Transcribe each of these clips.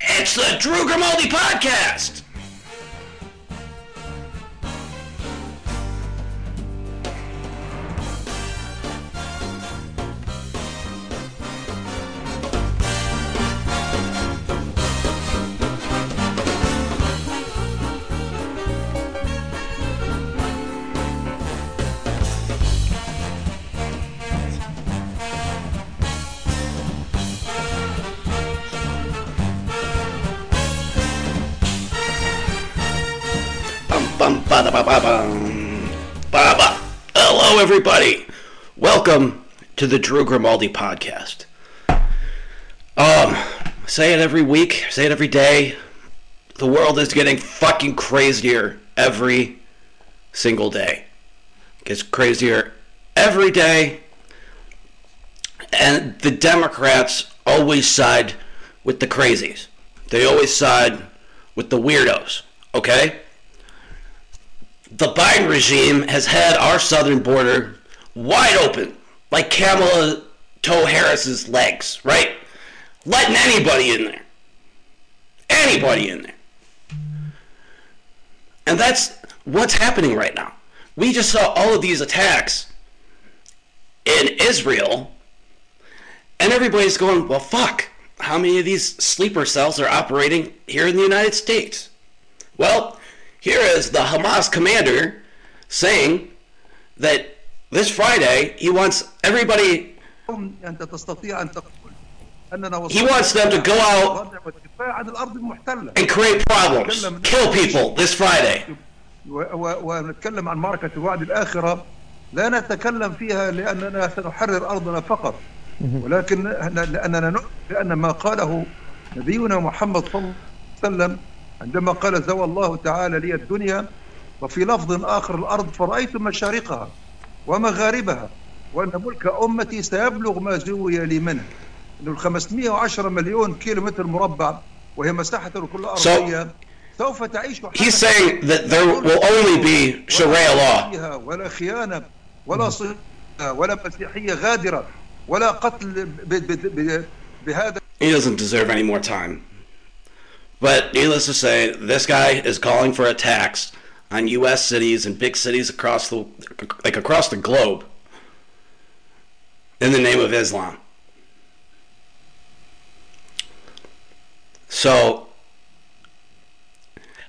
It's the Drew Grimaldi Podcast! Bum, ba, ba, ba, bum. Ba, ba. Hello, everybody. Welcome to the Drew Grimaldi podcast. Um, say it every week, say it every day. The world is getting fucking crazier every single day. gets crazier every day. And the Democrats always side with the crazies. They always side with the weirdos, okay? The Biden regime has had our southern border wide open, like Kamala Toe Harris's legs, right? Letting anybody in there. Anybody in there. And that's what's happening right now. We just saw all of these attacks in Israel, and everybody's going, well, fuck. How many of these sleeper cells are operating here in the United States? Well, here is the Hamas commander saying that this Friday he wants everybody, أنت تستطيع أن تقول أننا he wants them to go out والدفاع عن الأرض المحتلة and create problems, kill people this Friday. و- و- ونتكلم عن معركة الوعد الآخرة لا نتكلم فيها لأننا سنحرر أرضنا فقط ولكن لأننا نؤمن بأن ما قاله نبينا محمد صلى الله عليه وسلم عندما قال زوى الله تعالى لي الدنيا وفي لفظ آخر الأرض فرأيت مشارقها ومغاربها وأن ملك أمتي سيبلغ ما زوي لي منه. أنه ال 510 مليون كيلو متر مربع وهي مساحة كل أرضية سوف تعيش He's saying that there will only be Sharia ولا خيانة ولا صهيونة ولا مسيحية غادرة ولا قتل بهذا He doesn't deserve any more time. But needless to say, this guy is calling for attacks on U.S. cities and big cities across the like across the globe in the name of Islam. So,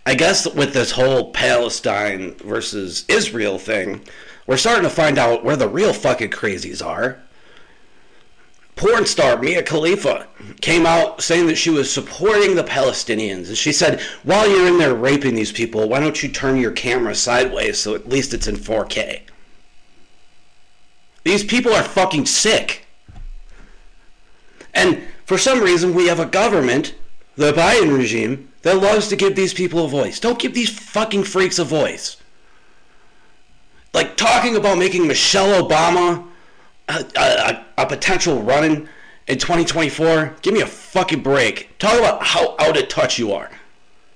I guess with this whole Palestine versus Israel thing, we're starting to find out where the real fucking crazies are porn star Mia Khalifa came out saying that she was supporting the Palestinians. And she said, while you're in there raping these people, why don't you turn your camera sideways so at least it's in 4K? These people are fucking sick. And for some reason, we have a government, the Biden regime, that loves to give these people a voice. Don't give these fucking freaks a voice. Like talking about making Michelle Obama a, a, a potential running in 2024, give me a fucking break. Talk about how out of touch you are.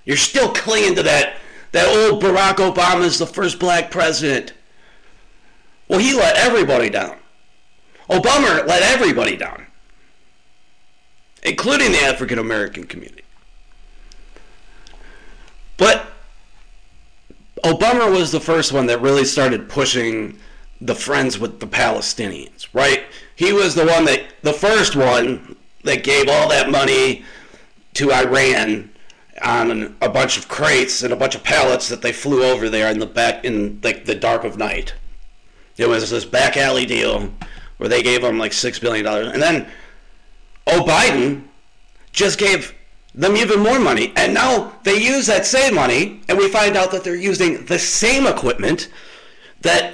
You're still clinging to that that old Barack Obama is the first black president. Well, he let everybody down. Obama let everybody down, including the African American community. But Obama was the first one that really started pushing the friends with the Palestinians, right? He was the one that, the first one that gave all that money to Iran on a bunch of crates and a bunch of pallets that they flew over there in the back in like the dark of night. It was this back alley deal where they gave them like six billion dollars, and then oh Biden just gave them even more money, and now they use that same money, and we find out that they're using the same equipment that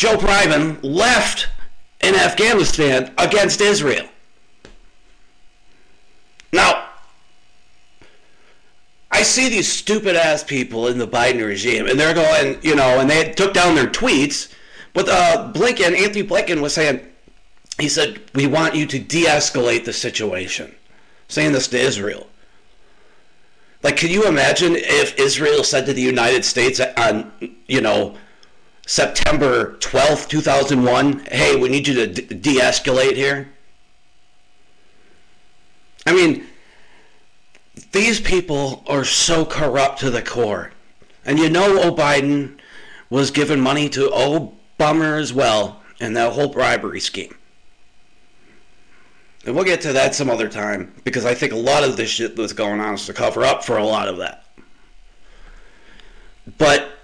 Joe Biden left in Afghanistan against Israel. Now, I see these stupid ass people in the Biden regime, and they're going, you know, and they took down their tweets. But uh, Blinken, Antony Blinken was saying, he said, we want you to de escalate the situation. Saying this to Israel. Like, can you imagine if Israel said to the United States on, you know, September 12th, 2001, hey, we need you to de escalate here? I mean, these people are so corrupt to the core. And you know, O Biden was giving money to Obama as well in that whole bribery scheme. And we'll get to that some other time because I think a lot of this shit that's going on is to cover up for a lot of that. But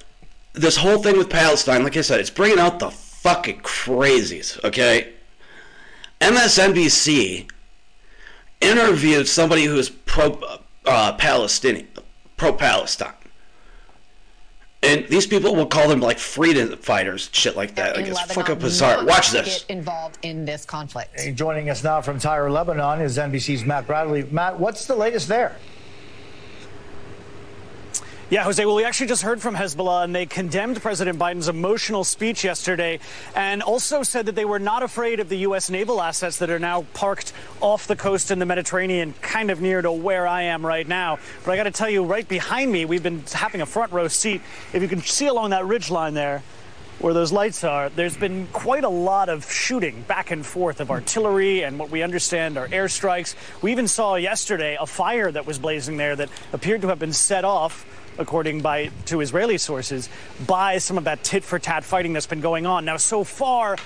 this whole thing with Palestine, like I said, it's bringing out the fucking crazies, okay? MSNBC interviewed somebody who is pro uh, Palestinian, pro Palestine. And these people will call them like freedom fighters, shit like that. Like it's fucking bizarre. Watch this. Get involved in this conflict. Hey, joining us now from Tyre, Lebanon, is NBC's Matt Bradley. Matt, what's the latest there? Yeah, Jose. Well, we actually just heard from Hezbollah, and they condemned President Biden's emotional speech yesterday and also said that they were not afraid of the U.S. naval assets that are now parked off the coast in the Mediterranean, kind of near to where I am right now. But I got to tell you, right behind me, we've been having a front row seat. If you can see along that ridge line there, where those lights are, there's been quite a lot of shooting back and forth of artillery and what we understand are airstrikes. We even saw yesterday a fire that was blazing there that appeared to have been set off according by to Israeli sources, by some of that tit for tat fighting that's been going on. Now, so far,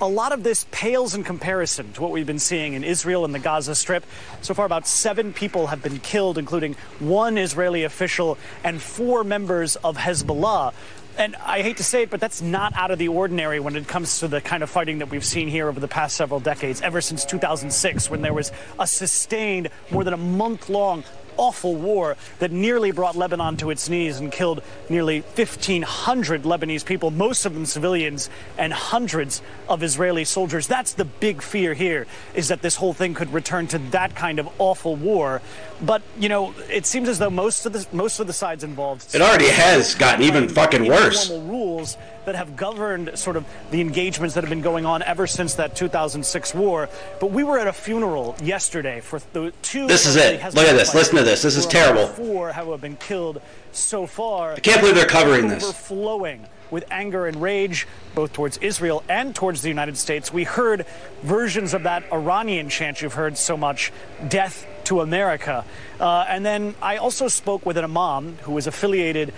a lot of this pales in comparison to what we've been seeing in Israel and the Gaza Strip. So far, about seven people have been killed, including one Israeli official and four members of Hezbollah. And I hate to say it, but that's not out of the ordinary when it comes to the kind of fighting that we've seen here over the past several decades, ever since 2006, when there was a sustained, more than a month long awful war that nearly brought Lebanon to its knees and killed nearly 1,500 Lebanese people, most of them civilians, and hundreds of Israeli soldiers. That's the big fear here, is that this whole thing could return to that kind of awful war. But, you know, it seems as though most of the, most of the sides involved... It already has gotten even fucking worse. rules that have governed sort of the engagements that have been going on ever since that 2006 war. But we were at a funeral yesterday for the two. This is it. Look at this. Listen to this. This is terrible. Four have been killed so far. I can't believe they're covering this. Overflowing with anger and rage, both towards Israel and towards the United States. We heard versions of that Iranian chant you've heard so much, death to America. Uh, and then I also spoke with an imam who was affiliated,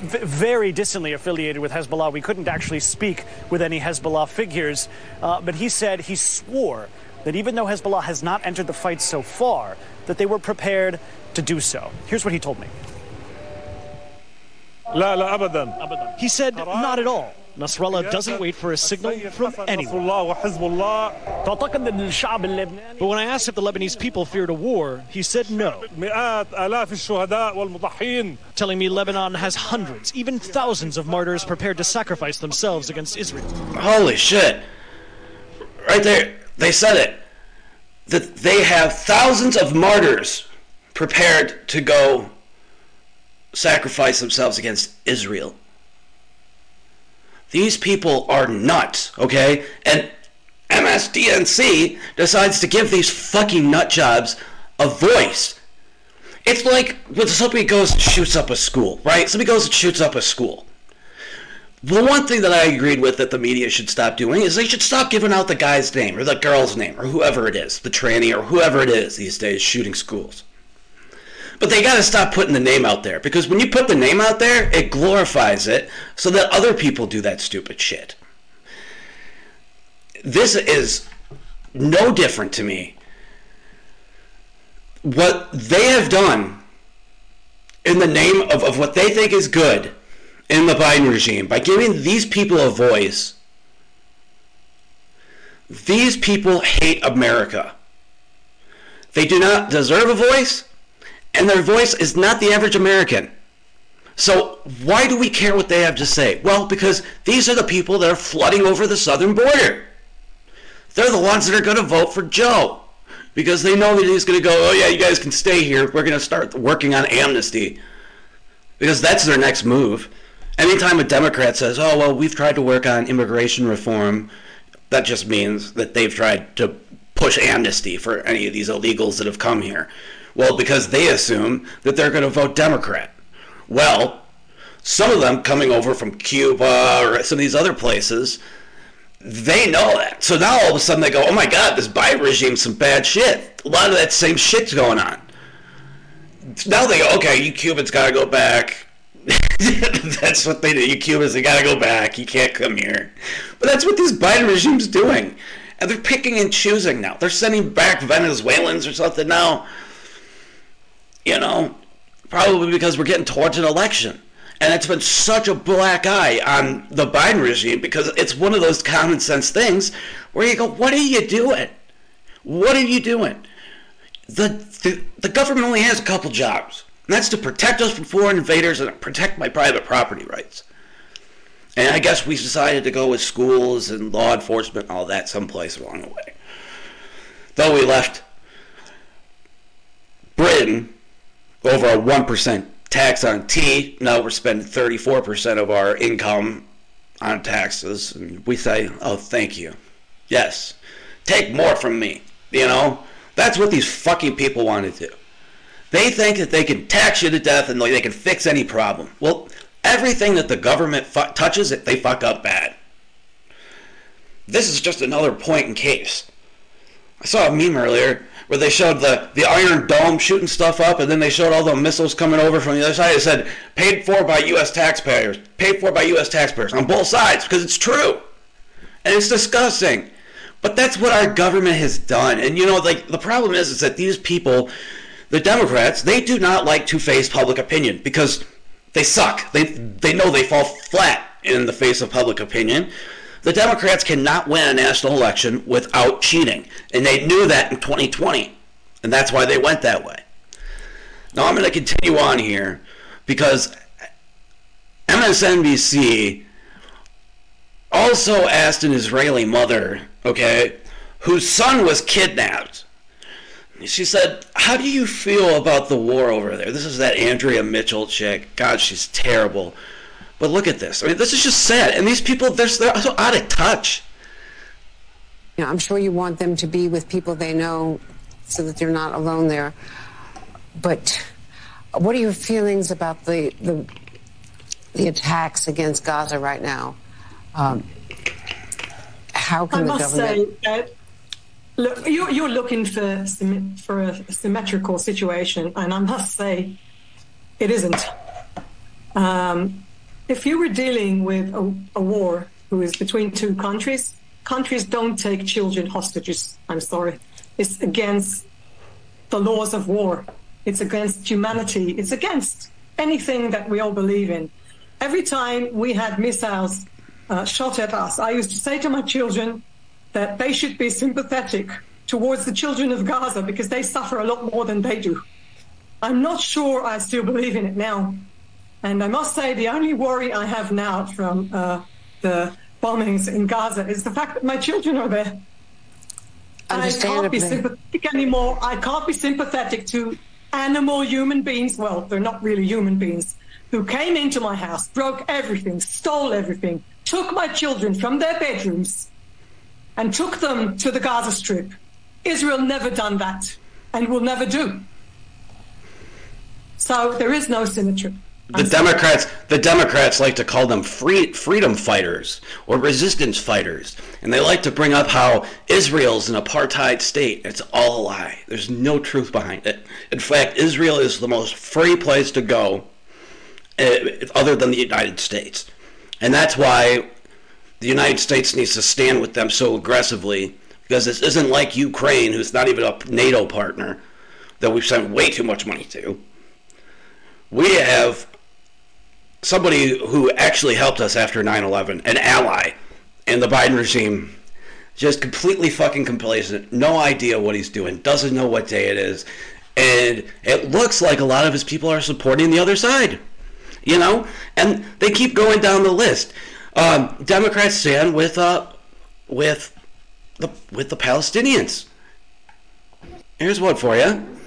very distantly affiliated with Hezbollah. We couldn't actually speak with any Hezbollah figures, uh, but he said he swore that even though Hezbollah has not entered the fight so far, that they were prepared to do so. Here's what he told me. He said, not at all. Nasrallah doesn't wait for a signal from anyone. But when I asked if the Lebanese people feared a war, he said no. Telling me Lebanon has hundreds, even thousands of martyrs prepared to sacrifice themselves against Israel. Holy shit. Right there, they said it. That they have thousands of martyrs prepared to go sacrifice themselves against Israel. These people are nuts, okay? And MSDNC decides to give these fucking nut jobs a voice. It's like when somebody goes and shoots up a school, right? Somebody goes and shoots up a school. The one thing that I agreed with that the media should stop doing is they should stop giving out the guy's name or the girl's name or whoever it is, the tranny or whoever it is these days shooting schools. But they got to stop putting the name out there because when you put the name out there, it glorifies it so that other people do that stupid shit. This is no different to me. What they have done in the name of, of what they think is good in the Biden regime by giving these people a voice. These people hate America. They do not deserve a voice and their voice is not the average American. So why do we care what they have to say? Well, because these are the people that are flooding over the southern border. They're the ones that are going to vote for Joe because they know that he's going to go, oh yeah, you guys can stay here. We're going to start working on amnesty because that's their next move. Anytime a Democrat says, oh well, we've tried to work on immigration reform, that just means that they've tried to push amnesty for any of these illegals that have come here. Well, because they assume that they're going to vote Democrat. Well, some of them coming over from Cuba or some of these other places, they know that. So now all of a sudden they go, oh my God, this Biden regime's some bad shit. A lot of that same shit's going on. now they go, okay, you Cubans gotta go back. that's what they do. You Cubans, they gotta go back. You can't come here. But that's what this Biden regime's doing. And they're picking and choosing now. They're sending back Venezuelans or something now. You know, probably because we're getting towards an election. And it's been such a black eye on the Biden regime because it's one of those common sense things where you go, what are you doing? What are you doing? The, the, the government only has a couple jobs. And that's to protect us from foreign invaders and protect my private property rights. And I guess we decided to go with schools and law enforcement all that someplace along the way. Though we left Britain over a 1% tax on tea, now we're spending 34% of our income on taxes. And we say, oh, thank you. Yes, take more from me. You know, that's what these fucking people want to do. They think that they can tax you to death and they can fix any problem. Well, Everything that the government fu- touches, it they fuck up bad. This is just another point in case. I saw a meme earlier where they showed the, the Iron Dome shooting stuff up, and then they showed all the missiles coming over from the other side. It said, paid for by U.S. taxpayers. Paid for by U.S. taxpayers on both sides, because it's true. And it's disgusting. But that's what our government has done. And, you know, like, the problem is, is that these people, the Democrats, they do not like to face public opinion, because they suck. They they know they fall flat in the face of public opinion. The Democrats cannot win a national election without cheating, and they knew that in 2020, and that's why they went that way. Now I'm going to continue on here because MSNBC also asked an Israeli mother, okay, whose son was kidnapped she said, How do you feel about the war over there? This is that Andrea Mitchell chick. God, she's terrible. But look at this. I mean, this is just sad. And these people, they're, they're so out of touch. You know, I'm sure you want them to be with people they know so that they're not alone there. But what are your feelings about the, the, the attacks against Gaza right now? Um, how can I the must government... say that Look, you're, you're looking for for a symmetrical situation, and I must say, it isn't. Um, if you were dealing with a, a war who is between two countries, countries don't take children hostages. I'm sorry, it's against the laws of war. It's against humanity. It's against anything that we all believe in. Every time we had missiles uh, shot at us, I used to say to my children, that they should be sympathetic towards the children of Gaza because they suffer a lot more than they do. I'm not sure I still believe in it now. And I must say, the only worry I have now from uh, the bombings in Gaza is the fact that my children are there. I can't be sympathetic anymore. I can't be sympathetic to animal human beings. Well, they're not really human beings who came into my house, broke everything, stole everything, took my children from their bedrooms, and took them to the Gaza Strip. Israel never done that and will never do. So there is no symmetry. The Democrats, the Democrats like to call them free, freedom fighters or resistance fighters, and they like to bring up how Israel's an apartheid state. It's all a lie. There's no truth behind it. In fact, Israel is the most free place to go, uh, other than the United States, and that's why the United States needs to stand with them so aggressively because this isn't like Ukraine, who's not even a NATO partner, that we've sent way too much money to. We have somebody who actually helped us after 9 11, an ally, and the Biden regime just completely fucking complacent, no idea what he's doing, doesn't know what day it is, and it looks like a lot of his people are supporting the other side, you know, and they keep going down the list. Um, Democrats stand with uh, with the with the Palestinians. Here's one for you. Um,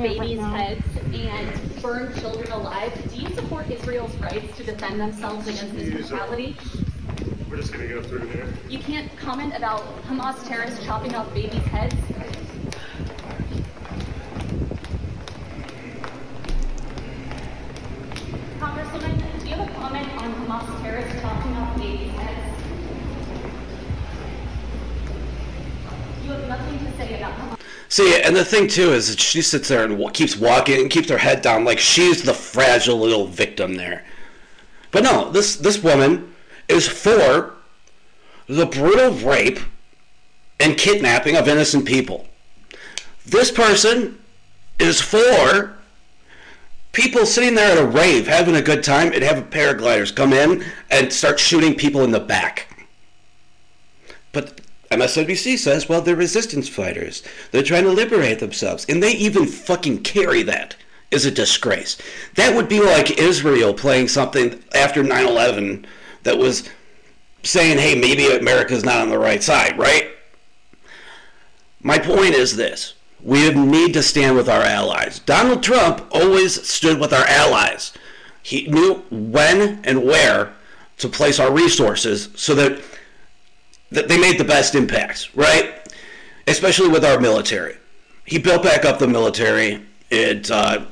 babies' heads and burned children alive. Do you support Israel's rights to defend themselves against this uh, brutality? We're just gonna go through there. You can't comment about Hamas terrorists chopping off babies' heads. Congresswoman, do you have a comment on Hamas terrorists chopping off babies' heads? You have nothing to say about Hamas. See, and the thing too is that she sits there and keeps walking and keeps her head down like she's the fragile little victim there. But no, this this woman is for the brutal rape and kidnapping of innocent people. This person is for people sitting there at a rave having a good time and having paragliders come in and start shooting people in the back. But MSNBC says, well, they're resistance fighters. They're trying to liberate themselves. And they even fucking carry that is a disgrace. That would be like Israel playing something after 9 11 that was saying, hey, maybe America's not on the right side, right? My point is this we need to stand with our allies. Donald Trump always stood with our allies. He knew when and where to place our resources so that, that they made the best impacts, right? Especially with our military. He built back up the military. It uh,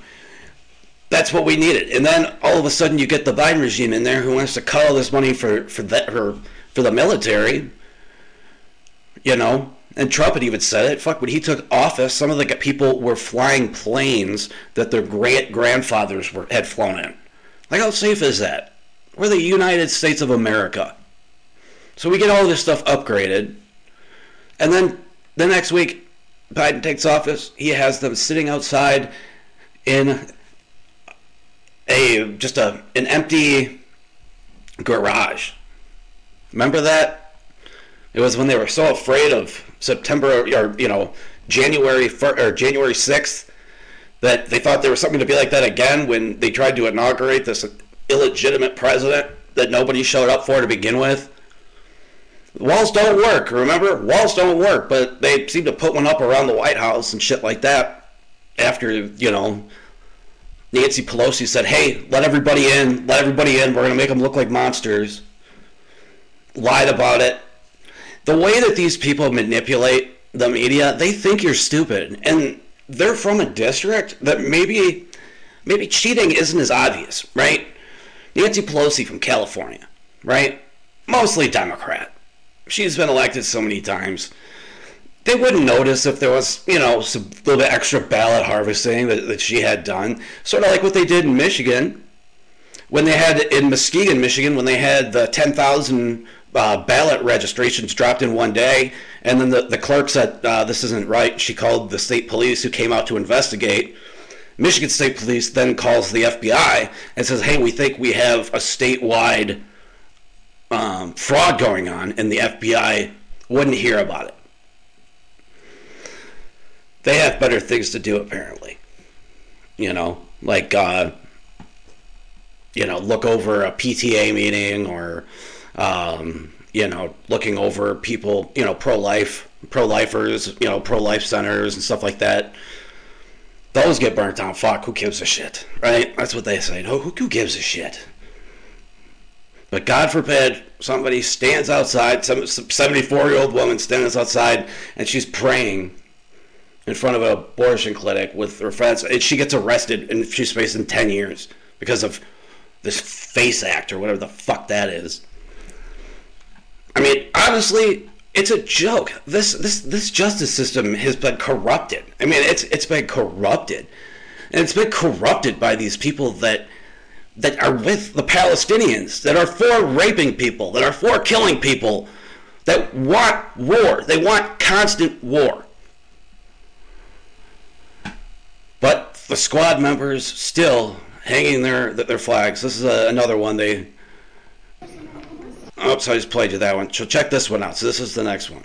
that's what we needed. And then all of a sudden, you get the Biden regime in there who wants to cut all this money for for that for for the military. You know, and Trump had even said it. Fuck, when he took office, some of the people were flying planes that their great grandfathers were had flown in. Like, how safe is that? We're the United States of America. So we get all this stuff upgraded, and then the next week, Biden takes office. He has them sitting outside in a just a an empty garage. Remember that? It was when they were so afraid of September or you know January fir- or January sixth that they thought there was something to be like that again when they tried to inaugurate this illegitimate president that nobody showed up for to begin with. Walls don't work, remember? Walls don't work, but they seem to put one up around the White House and shit like that after, you know, Nancy Pelosi said, hey, let everybody in, let everybody in, we're going to make them look like monsters. Lied about it. The way that these people manipulate the media, they think you're stupid. And they're from a district that maybe maybe cheating isn't as obvious, right? Nancy Pelosi from California, right? Mostly Democrat. She's been elected so many times. They wouldn't notice if there was, you know, some little bit extra ballot harvesting that, that she had done. Sort of like what they did in Michigan. When they had in Muskegon, Michigan, when they had the 10,000 uh, ballot registrations dropped in one day, and then the, the clerk said, uh, This isn't right. She called the state police who came out to investigate. Michigan State Police then calls the FBI and says, Hey, we think we have a statewide um, fraud going on, and the FBI wouldn't hear about it. They have better things to do, apparently. You know, like, uh, you know, look over a PTA meeting or, um, you know, looking over people, you know, pro life, pro lifers, you know, pro life centers and stuff like that. Those get burnt down. Fuck, who gives a shit, right? That's what they say. No, who, who gives a shit? But God forbid somebody stands outside, some 74 year old woman stands outside and she's praying in front of an abortion clinic with her friends, and she gets arrested and she's facing 10 years because of this FACE Act or whatever the fuck that is. I mean, honestly, it's a joke. This this this justice system has been corrupted. I mean, it's it's been corrupted, and it's been corrupted by these people that that are with the Palestinians, that are for raping people, that are for killing people, that want war. They want constant war. But the squad members still hanging their their flags. This is a, another one they. Oops, I just played you that one. So check this one out. So this is the next one.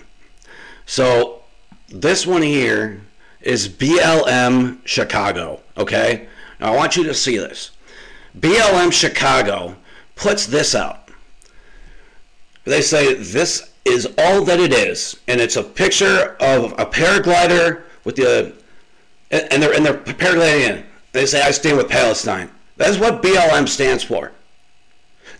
So this one here is BLM Chicago. Okay, now I want you to see this. BLM Chicago puts this out. They say this is all that it is, and it's a picture of a paraglider with the and they're and they're paragliding in. They say I stand with Palestine. That's what BLM stands for.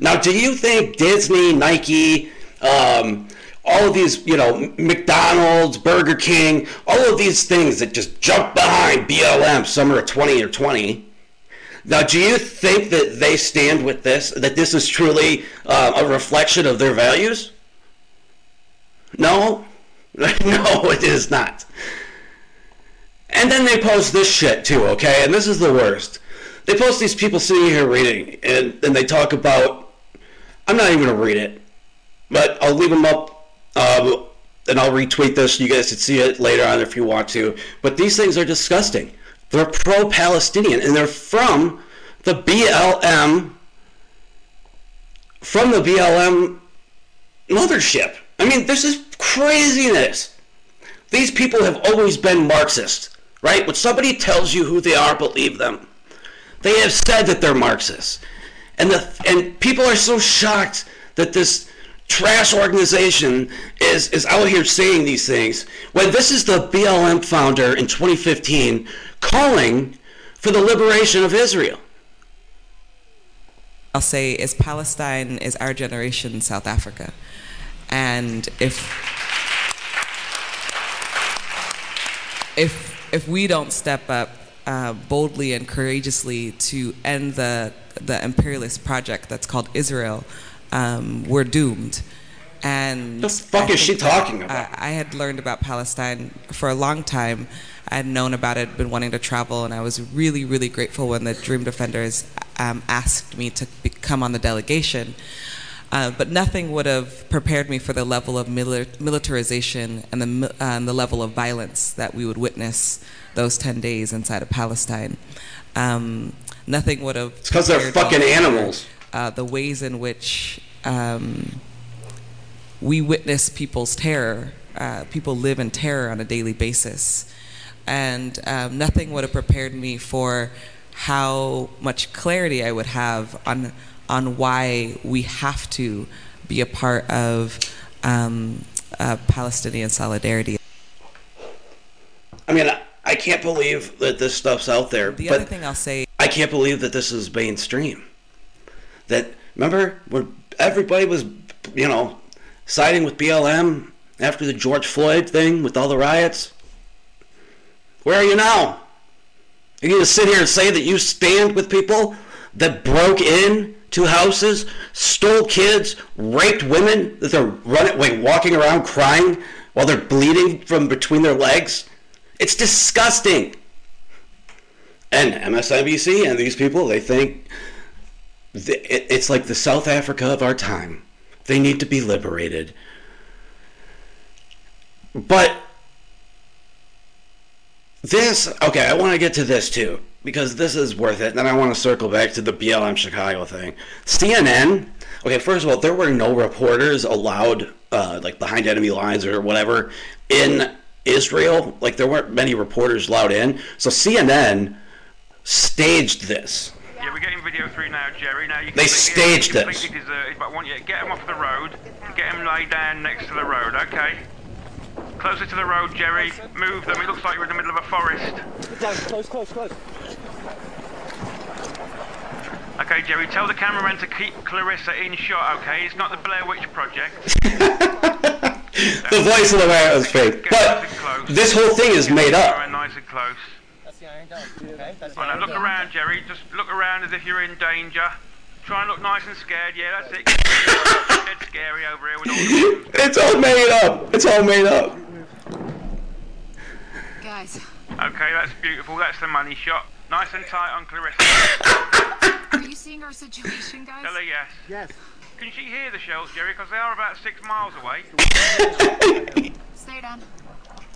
Now, do you think Disney, Nike, um, all of these, you know, McDonald's, Burger King, all of these things that just jump behind BLM summer of 20 or 20? Now, do you think that they stand with this, that this is truly uh, a reflection of their values? No? no, it is not. And then they post this shit too, okay? And this is the worst. They post these people sitting here reading, and, and they talk about. I'm not even to read it, but I'll leave them up, um, and I'll retweet this. You guys can see it later on if you want to. But these things are disgusting. They're pro Palestinian, and they're from the BLM. From the BLM mothership. I mean, this is craziness. These people have always been Marxist, right? When somebody tells you who they are, believe them. They have said that they're Marxists. And the and people are so shocked that this trash organization is, is out here saying these things when this is the BLM founder in 2015 calling for the liberation of Israel. I'll say is Palestine is our generation South Africa. And if if if we don't step up uh, boldly and courageously to end the the imperialist project that's called Israel, um, we're doomed. And the fuck I is she think that, talking about? uh, I had learned about Palestine for a long time. I had known about it, been wanting to travel, and I was really, really grateful when the Dream Defenders um, asked me to be- come on the delegation. Uh, but nothing would have prepared me for the level of mili- militarization and the, uh, and the level of violence that we would witness those 10 days inside of Palestine. Um, nothing would have. It's 'cause they're fucking for, animals. Uh, the ways in which um, we witness people's terror. Uh, people live in terror on a daily basis. And um, nothing would have prepared me for how much clarity I would have on, on why we have to be a part of um, uh, Palestinian solidarity. I mean, I, can't believe that this stuff's out there. The other thing I'll say I can't believe that this is mainstream. That remember when everybody was, you know, siding with BLM after the George Floyd thing with all the riots. Where are you now? Are you gonna sit here and say that you stand with people that broke in to houses, stole kids, raped women that they're running, walking around crying while they're bleeding from between their legs? It's disgusting. And MSNBC and these people, they think it's like the South Africa of our time. They need to be liberated. But this, okay, I want to get to this too, because this is worth it. Then I want to circle back to the BLM Chicago thing. CNN, okay, first of all, there were no reporters allowed, uh, like behind enemy lines or whatever, in Israel. Like, there weren't many reporters allowed in. So CNN staged this. Yeah, we're getting video through now, Jerry. Now you They staged you're this. completely deserted, but I want you to get them off the road, get them laid down next to the road, okay? Closer to the road, Jerry. Move them. It looks like you're in the middle of a forest. Down, close, close, close. Okay, Jerry, tell the cameraman to keep Clarissa in shot, okay? It's not the Blair Witch Project. The voice of the man was fake. But this whole thing is made up. Alright, nice and close. Oh, now look around, Jerry. Just look around as if you're in danger. Try and look nice and scared. Yeah, that's it. Dead scary over here with all the It's all made up. It's all made up. Guys, Okay, that's beautiful. That's the money shot. Nice and tight on Clarissa. are you seeing our situation, guys? Tell her yes. Yes. Can she hear the shells, Jerry? Because they are about six miles away. Stay down.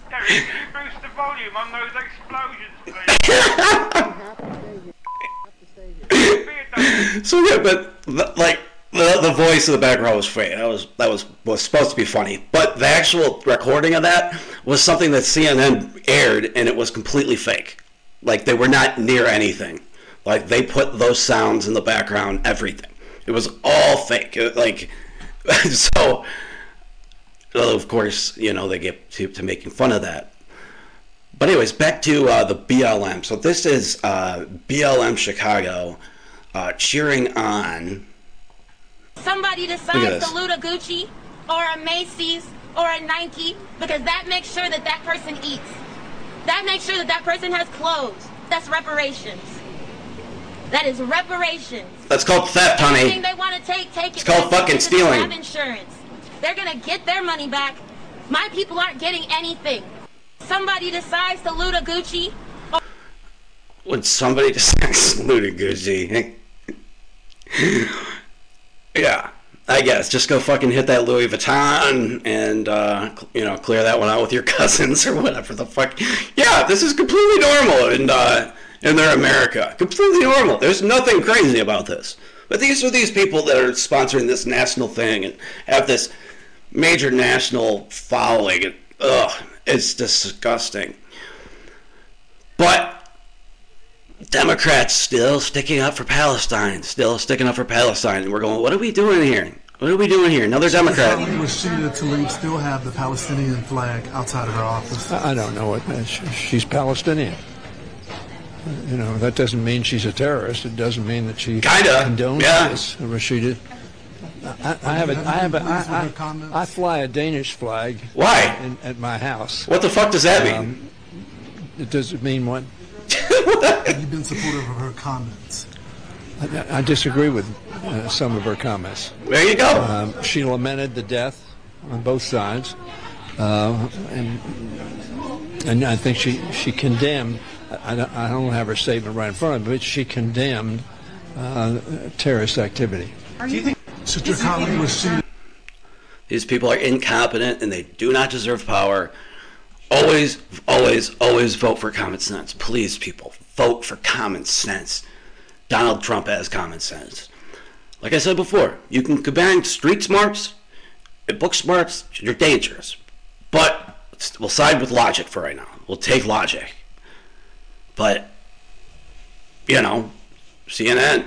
Jerry, can you boost the volume on those explosions, please? So yeah, but the, like the, the voice in the background was fake. That was that was was supposed to be funny, but the actual recording of that was something that CNN aired, and it was completely fake. Like they were not near anything. Like they put those sounds in the background, everything. It was all fake. It- like so. Of course, you know they get to, to making fun of that. But anyways, back to uh, the BLM. So this is uh, BLM Chicago uh, cheering on. Somebody decides to loot a Gucci or a Macy's or a Nike because that makes sure that that person eats. That makes sure that that person has clothes. That's reparations. That is reparations. That's called theft, Anything honey. they want to take, take it. It's called fucking just have insurance. They're gonna get their money back. My people aren't getting anything. somebody decides to loot a Gucci When somebody decides to loot a Gucci. yeah, I guess. Just go fucking hit that Louis Vuitton and, uh, you know, clear that one out with your cousins or whatever the fuck. Yeah, this is completely normal in, uh, in their America. Completely normal. There's nothing crazy about this. But these are these people that are sponsoring this national thing and have this major national following. And, ugh, it's disgusting. But Democrats still sticking up for Palestine, still sticking up for Palestine. And we're going, what are we doing here? What are we doing here? Another Democrat. Rashida Tlaib still have the Palestinian flag outside of her office. I I don't know what uh, she's Palestinian. You know that doesn't mean she's a terrorist. It doesn't mean that she Kinda, condones yeah. this. Rashida, I, I have a, I have a, I, I, I fly a Danish flag. Why? In, at my house. What the fuck does that mean? Um, it does it mean what? Have You've been supportive of her comments. I, I disagree with uh, some of her comments. There you go. Um, she lamented the death on both sides, uh, and and I think she she condemned. I, I don't- I don't have her statement right in front of me, but she condemned uh, terrorist activity. Do you think Sister colleague Rashida These people are incompetent and they do not deserve power. Always, always, always vote for common sense. Please, people, vote for common sense. Donald Trump has common sense. Like I said before, you can combine street smarts and book smarts, you're dangerous. But we'll side with logic for right now. We'll take logic. But, you know, CNN,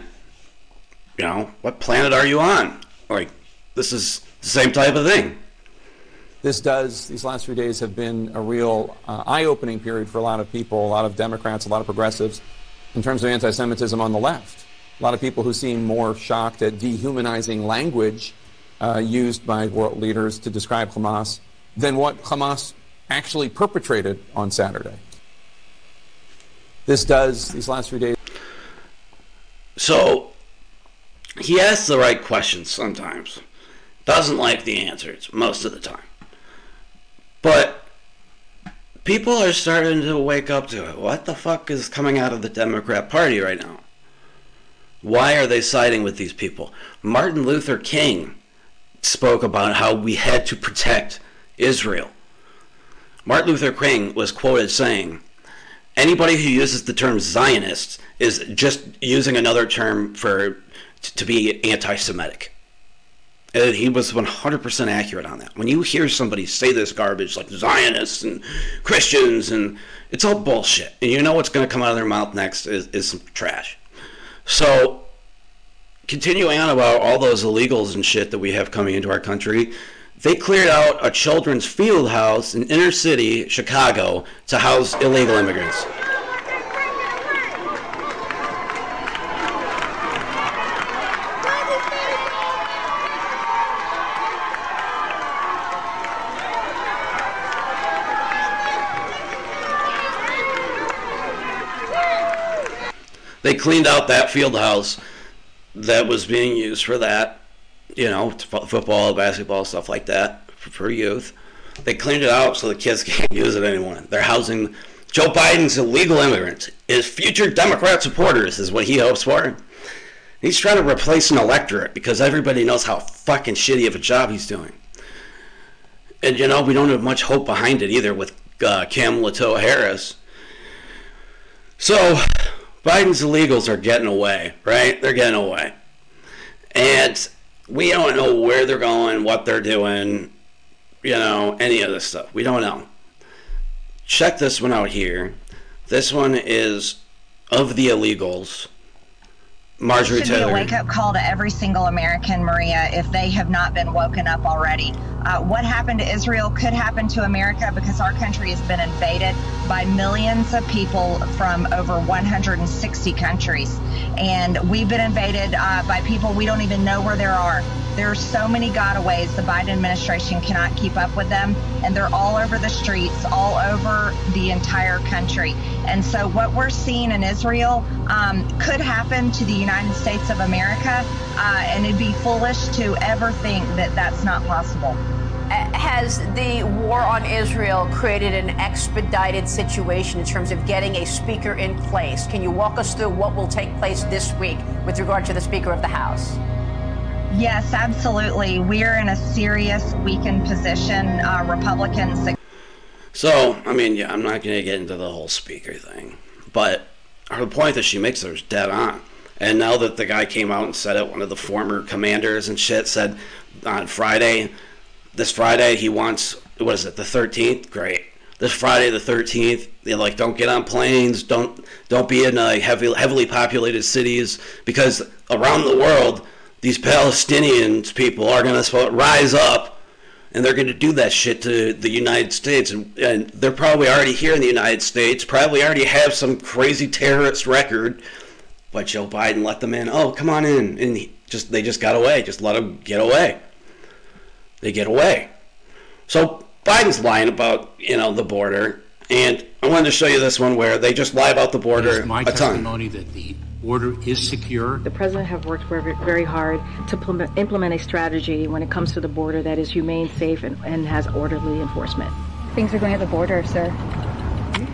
you know, what planet are you on? Like, this is the same type of thing. This does, these last few days have been a real uh, eye opening period for a lot of people, a lot of Democrats, a lot of progressives, in terms of anti Semitism on the left. A lot of people who seem more shocked at dehumanizing language uh, used by world leaders to describe Hamas than what Hamas actually perpetrated on Saturday. This does, these last few days. So he asks the right questions sometimes. Doesn't like the answers most of the time. But people are starting to wake up to it. What the fuck is coming out of the Democrat Party right now? Why are they siding with these people? Martin Luther King spoke about how we had to protect Israel. Martin Luther King was quoted saying, anybody who uses the term Zionist is just using another term for to be anti-Semitic. And he was 100% accurate on that. When you hear somebody say this garbage like Zionists and Christians and it's all bullshit. And you know what's going to come out of their mouth next is, is some trash. So continuing on about all those illegals and shit that we have coming into our country, they cleared out a children's field house in inner city Chicago to house illegal immigrants. They cleaned out that field house that was being used for that, you know, football, basketball, stuff like that for, for youth. They cleaned it out so the kids can't use it anymore. They're housing Joe Biden's illegal immigrants. His future Democrat supporters is what he hopes for. He's trying to replace an electorate because everybody knows how fucking shitty of a job he's doing. And you know, we don't have much hope behind it either with uh, Kamala Harris. So, Biden's illegals are getting away, right? They're getting away. And we don't know where they're going, what they're doing, you know, any of this stuff. We don't know. Check this one out here. This one is of the illegals. Marjorie should be a wake up call to every single American, Maria, if they have not been woken up already. Uh, what happened to Israel could happen to America because our country has been invaded by millions of people from over 160 countries. And we've been invaded uh, by people we don't even know where there are. There are so many gotaways, the Biden administration cannot keep up with them, and they're all over the streets, all over the entire country. And so, what we're seeing in Israel um, could happen to the United States of America, uh, and it'd be foolish to ever think that that's not possible. Uh, Has the war on Israel created an expedited situation in terms of getting a speaker in place? Can you walk us through what will take place this week with regard to the Speaker of the House? Yes, absolutely. We're in a serious weakened position. Uh, Republicans. So, I mean, yeah, I'm not going to get into the whole speaker thing, but her point that she makes there is dead on. And now that the guy came out and said it, one of the former commanders and shit said on Friday, this Friday he wants what is it, the 13th? Great. This Friday the 13th, they like don't get on planes, don't don't be in uh, heavy, heavily populated cities because around the world these Palestinians people are to rise up and they're going to do that shit to the United States and, and they're probably already here in the United States, probably already have some crazy terrorist record but Joe Biden let them in. Oh, come on in, and he just they just got away. Just let them get away. They get away. So Biden's lying about you know the border, and I wanted to show you this one where they just lie about the border It is my a ton. testimony that the border is secure. The president have worked very, very hard to implement- implement a strategy when it comes to the border that is humane, safe, and, and has orderly enforcement. Things are going at the border, sir.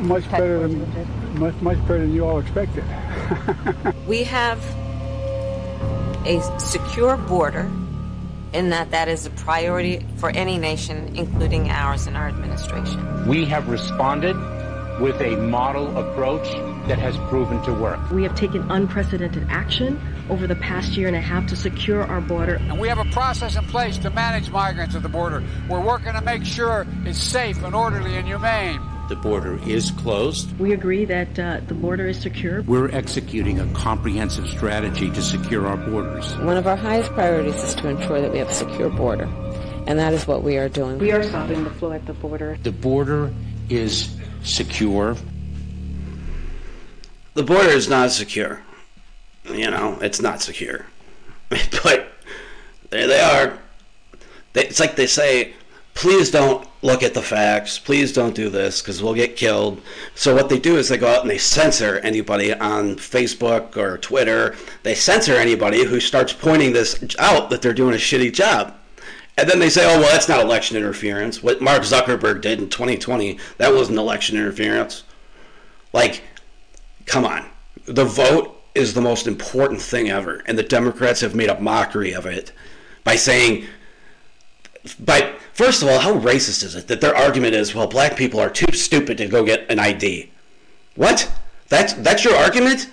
Much better than much much better than you all expected. We have a secure border in that that is a priority for any nation, including ours and our administration. We have responded with a model approach that has proven to work. We have taken unprecedented action over the past year and a half to secure our border. And we have a process in place to manage migrants at the border. We're working to make sure it's safe and orderly and humane. The border is closed. We agree that uh, the border is secure. We're executing a comprehensive strategy to secure our borders. One of our highest priorities is to ensure that we have a secure border. And that is what we are doing. We are stopping the flow at the border. The border is secure. The border is not secure. You know, it's not secure. but there they are. They, it's like they say, please don't look at the facts. Please don't do this because we'll get killed. So what they do is they go out and they censor anybody on Facebook or Twitter. They censor anybody who starts pointing this out that they're doing a shitty job. And then they say, oh, well, that's not election interference. What Mark Zuckerberg did in 2020, that wasn't election interference. Like, come on. The vote is the most important thing ever. And the Democrats have made a mockery of it by saying, by first of all, how racist is it that their argument is, well, black people are too stupid to go get an ID? What? That's that's your argument?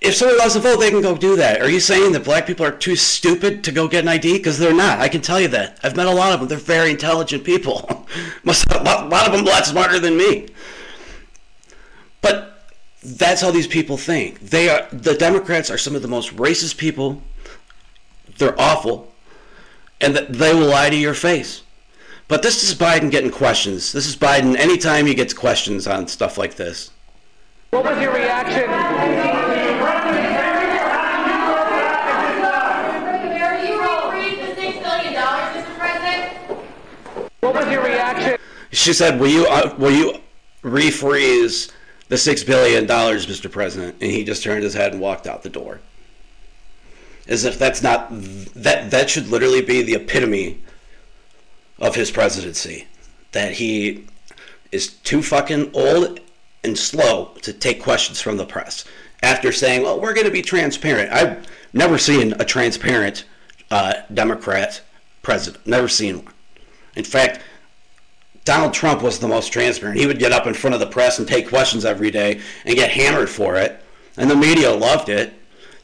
If someone wants to vote, they can go do that. Are you saying that black people are too stupid to go get an ID? Because they're not. I can tell you that. I've met a lot of them. They're very intelligent people. Lot, a lot of them a lot smarter than me. But that's how these people think. They are the Democrats are some of the most racist people. They're awful, and that they will lie to your face. But this is Biden getting questions. This is Biden. Anytime he gets questions on stuff like this, What was your reaction? What was your reaction? she said, "Will you uh, will you refreeze the six billion dollars, Mr. President?" And he just turned his head and walked out the door. As if that's not that that should literally be the epitome of his presidency. That he is too fucking old and slow to take questions from the press. After saying, "Well, we're going to be transparent," I've never seen a transparent uh, Democrat president. Never seen one. In fact, Donald Trump was the most transparent. He would get up in front of the press and take questions every day and get hammered for it, and the media loved it.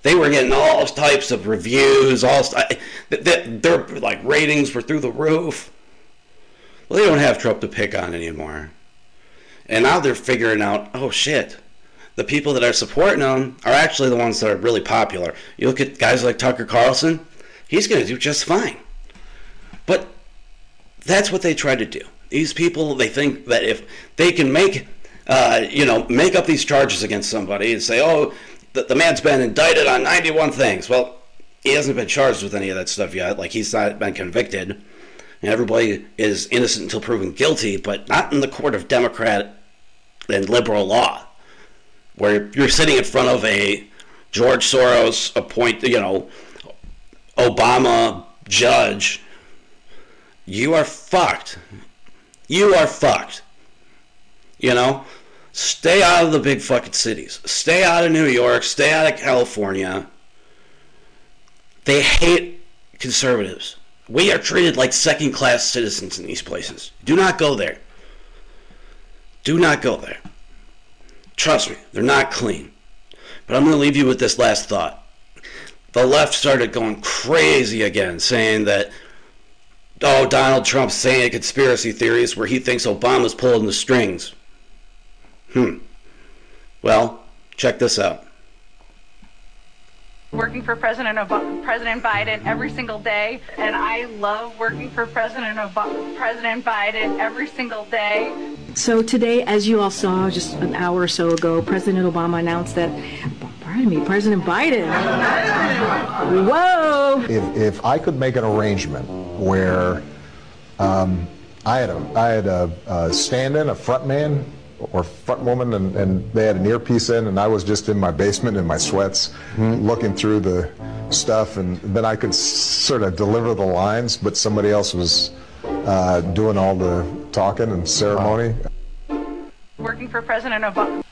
They were getting all types of reviews, all st- their, their like ratings were through the roof. Well, they don't have Trump to pick on anymore, and now they're figuring out, oh shit, the people that are supporting him are actually the ones that are really popular. You look at guys like Tucker Carlson; he's going to do just fine. But that's what they try to do. These people, they think that if they can make, uh, you know, make up these charges against somebody and say, oh, the, the man's been indicted on 91 things. Well, he hasn't been charged with any of that stuff yet. Like, he's not been convicted. And everybody is innocent until proven guilty, but not in the court of Democrat and liberal law, where you're sitting in front of a George Soros appoint, you know, Obama judge you are fucked. You are fucked. You know? Stay out of the big fucking cities. Stay out of New York. Stay out of California. They hate conservatives. We are treated like second class citizens in these places. Do not go there. Do not go there. Trust me, they're not clean. But I'm going to leave you with this last thought. The left started going crazy again, saying that, oh, Donald Trump's saying conspiracy theories where he thinks Obama's pulling the strings. Hmm. Well, check this out. working for President Ob- President Biden every single day, and I love working for President Ob- President Biden every single day. So today, as you all saw just an hour or so ago, President Obama announced that, pardon me, President Biden. Whoa! If, if I could make an arrangement where um, I had a I had a, a stand-in, a front man or front woman, and, and they had an earpiece in, and I was just in my basement in my sweats, looking through the stuff, and then I could s- sort of deliver the lines, but somebody else was uh, doing all the talking and ceremony. Working for President Obama.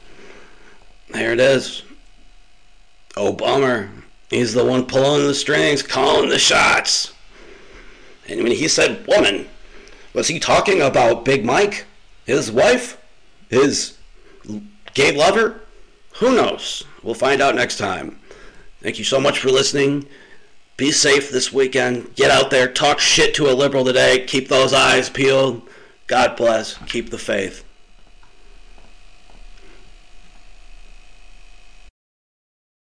There it is. Obama. He's the one pulling the strings, calling the shots. And when he said woman, was he talking about Big Mike? His wife? His gay lover? Who knows? We'll find out next time. Thank you so much for listening. Be safe this weekend. Get out there, talk shit to a liberal today. Keep those eyes peeled. God bless. Keep the faith.